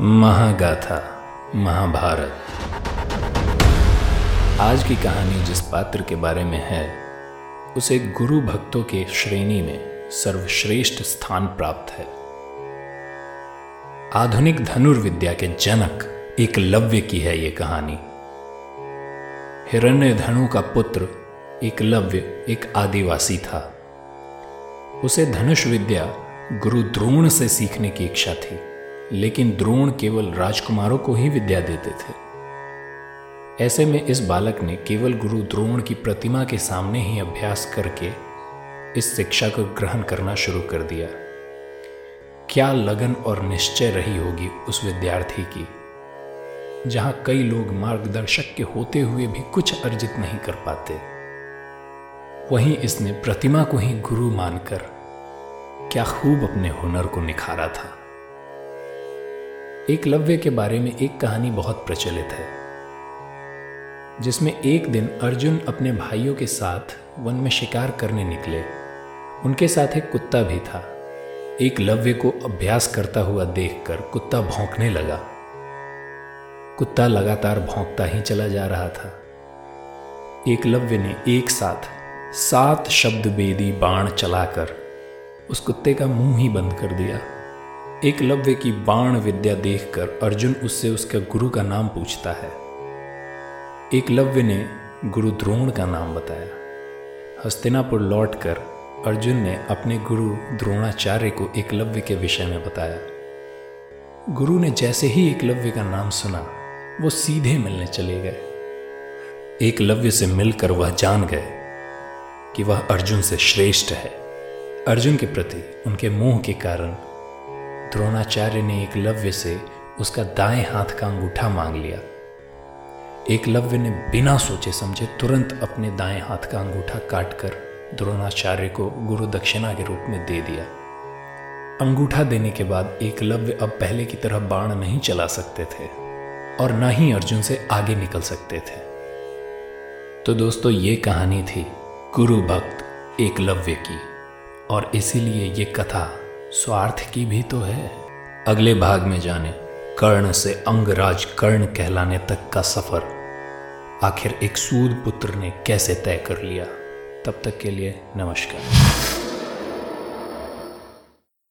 महागाथा, महाभारत। आज की कहानी जिस पात्र के बारे में है, उसे गुरु भक्तों के श्रेणी में सर्वश्रेष्ठ स्थान प्राप्त है। आधुनिक धनुर्विद्या के जनक एक लव्य की है ये कहानी। हिरण्य धनु का पुत्र एक लव्य, एक आदिवासी था। उसे धनुष विद्या गुरु द्रोण से सीखने की इच्छा थी। लेकिन द्रोण केवल राजकुमारों को ही विद्या देते थे। ऐसे में इस बालक ने केवल गुरु द्रोण की प्रतिमा के सामने ही अभ्यास करके इस शिक्षा को ग्रहण करना शुरू कर दिया। क्या लगन और निश्चय रही होगी उस विद्यार्थी की, जहाँ कई लोग मार्गदर्शक के होते हुए भी कुछ अर्जित नहीं कर पाते? वहीं इसने प्रतिमा को ही गुरु मानकर क्या खूब अपने हुनर को निखारा था। एकलव्य के बारे में एक कहानी बहुत प्रचलित है, जिसमें एक दिन अर्जुन अपने भाइयों के साथ वन में शिकार करने निकले। उनके साथ एक कुत्ता भी था। एक लव्य को अभ्यास करता हुआ देखकर कुत्ता भौंकने लगा। कुत्ता लगातार भौंकता ही चला जा रहा था। एकलव्य ने एक साथ सात शब्द बेदी बाण चलाकर उस कुत्ते का मुँह ही बंद कर दिया। एकलव्य की बाण विद्या देखकर अर्जुन उससे उसके गुरु का नाम पूछता है। एकलव्य ने गुरु द्रोण का नाम बताया। हस्तिनापुर लौटकर अर्जुन ने अपने गुरु द्रोणाचार्य को एकलव्य के विषय में बताया। गुरु ने जैसे ही एकलव्य का नाम सुना, वो सीधे मिलने चले गए। एकलव्य से मिलकर वह जान गए कि वह अर्जुन से श्रेष्ठ है। अर्जुन के प्रति उनके मोह के कारण द्रोणाचार्य ने एकलव्य से उसका दाएँ हाथ का अंगूठा मांग लिया। एकलव्य ने बिना सोचे समझे तुरंत अपने दाएँ हाथ का अंगूठा काटकर द्रोणाचार्य को गुरु दक्षिणा के रूप में दे दिया। अंगूठा देने के बाद एकलव्य अब पहले की तरह बाण नहीं चला सकते थे और ना ही अर्जुन से आगे निकल सकते थे। तो दोस्तों, ये कहानी थी गुरु भक्त एकलव्य की और इसीलिए ये कथा स्वार्थ की भी तो है। अगले भाग में जाने, कर्ण से अंगराज कर्ण कहलाने तक का सफ़र। आखिर एक सूद पुत्र ने कैसे तय कर लिया? तब तक के लिए नमस्कार।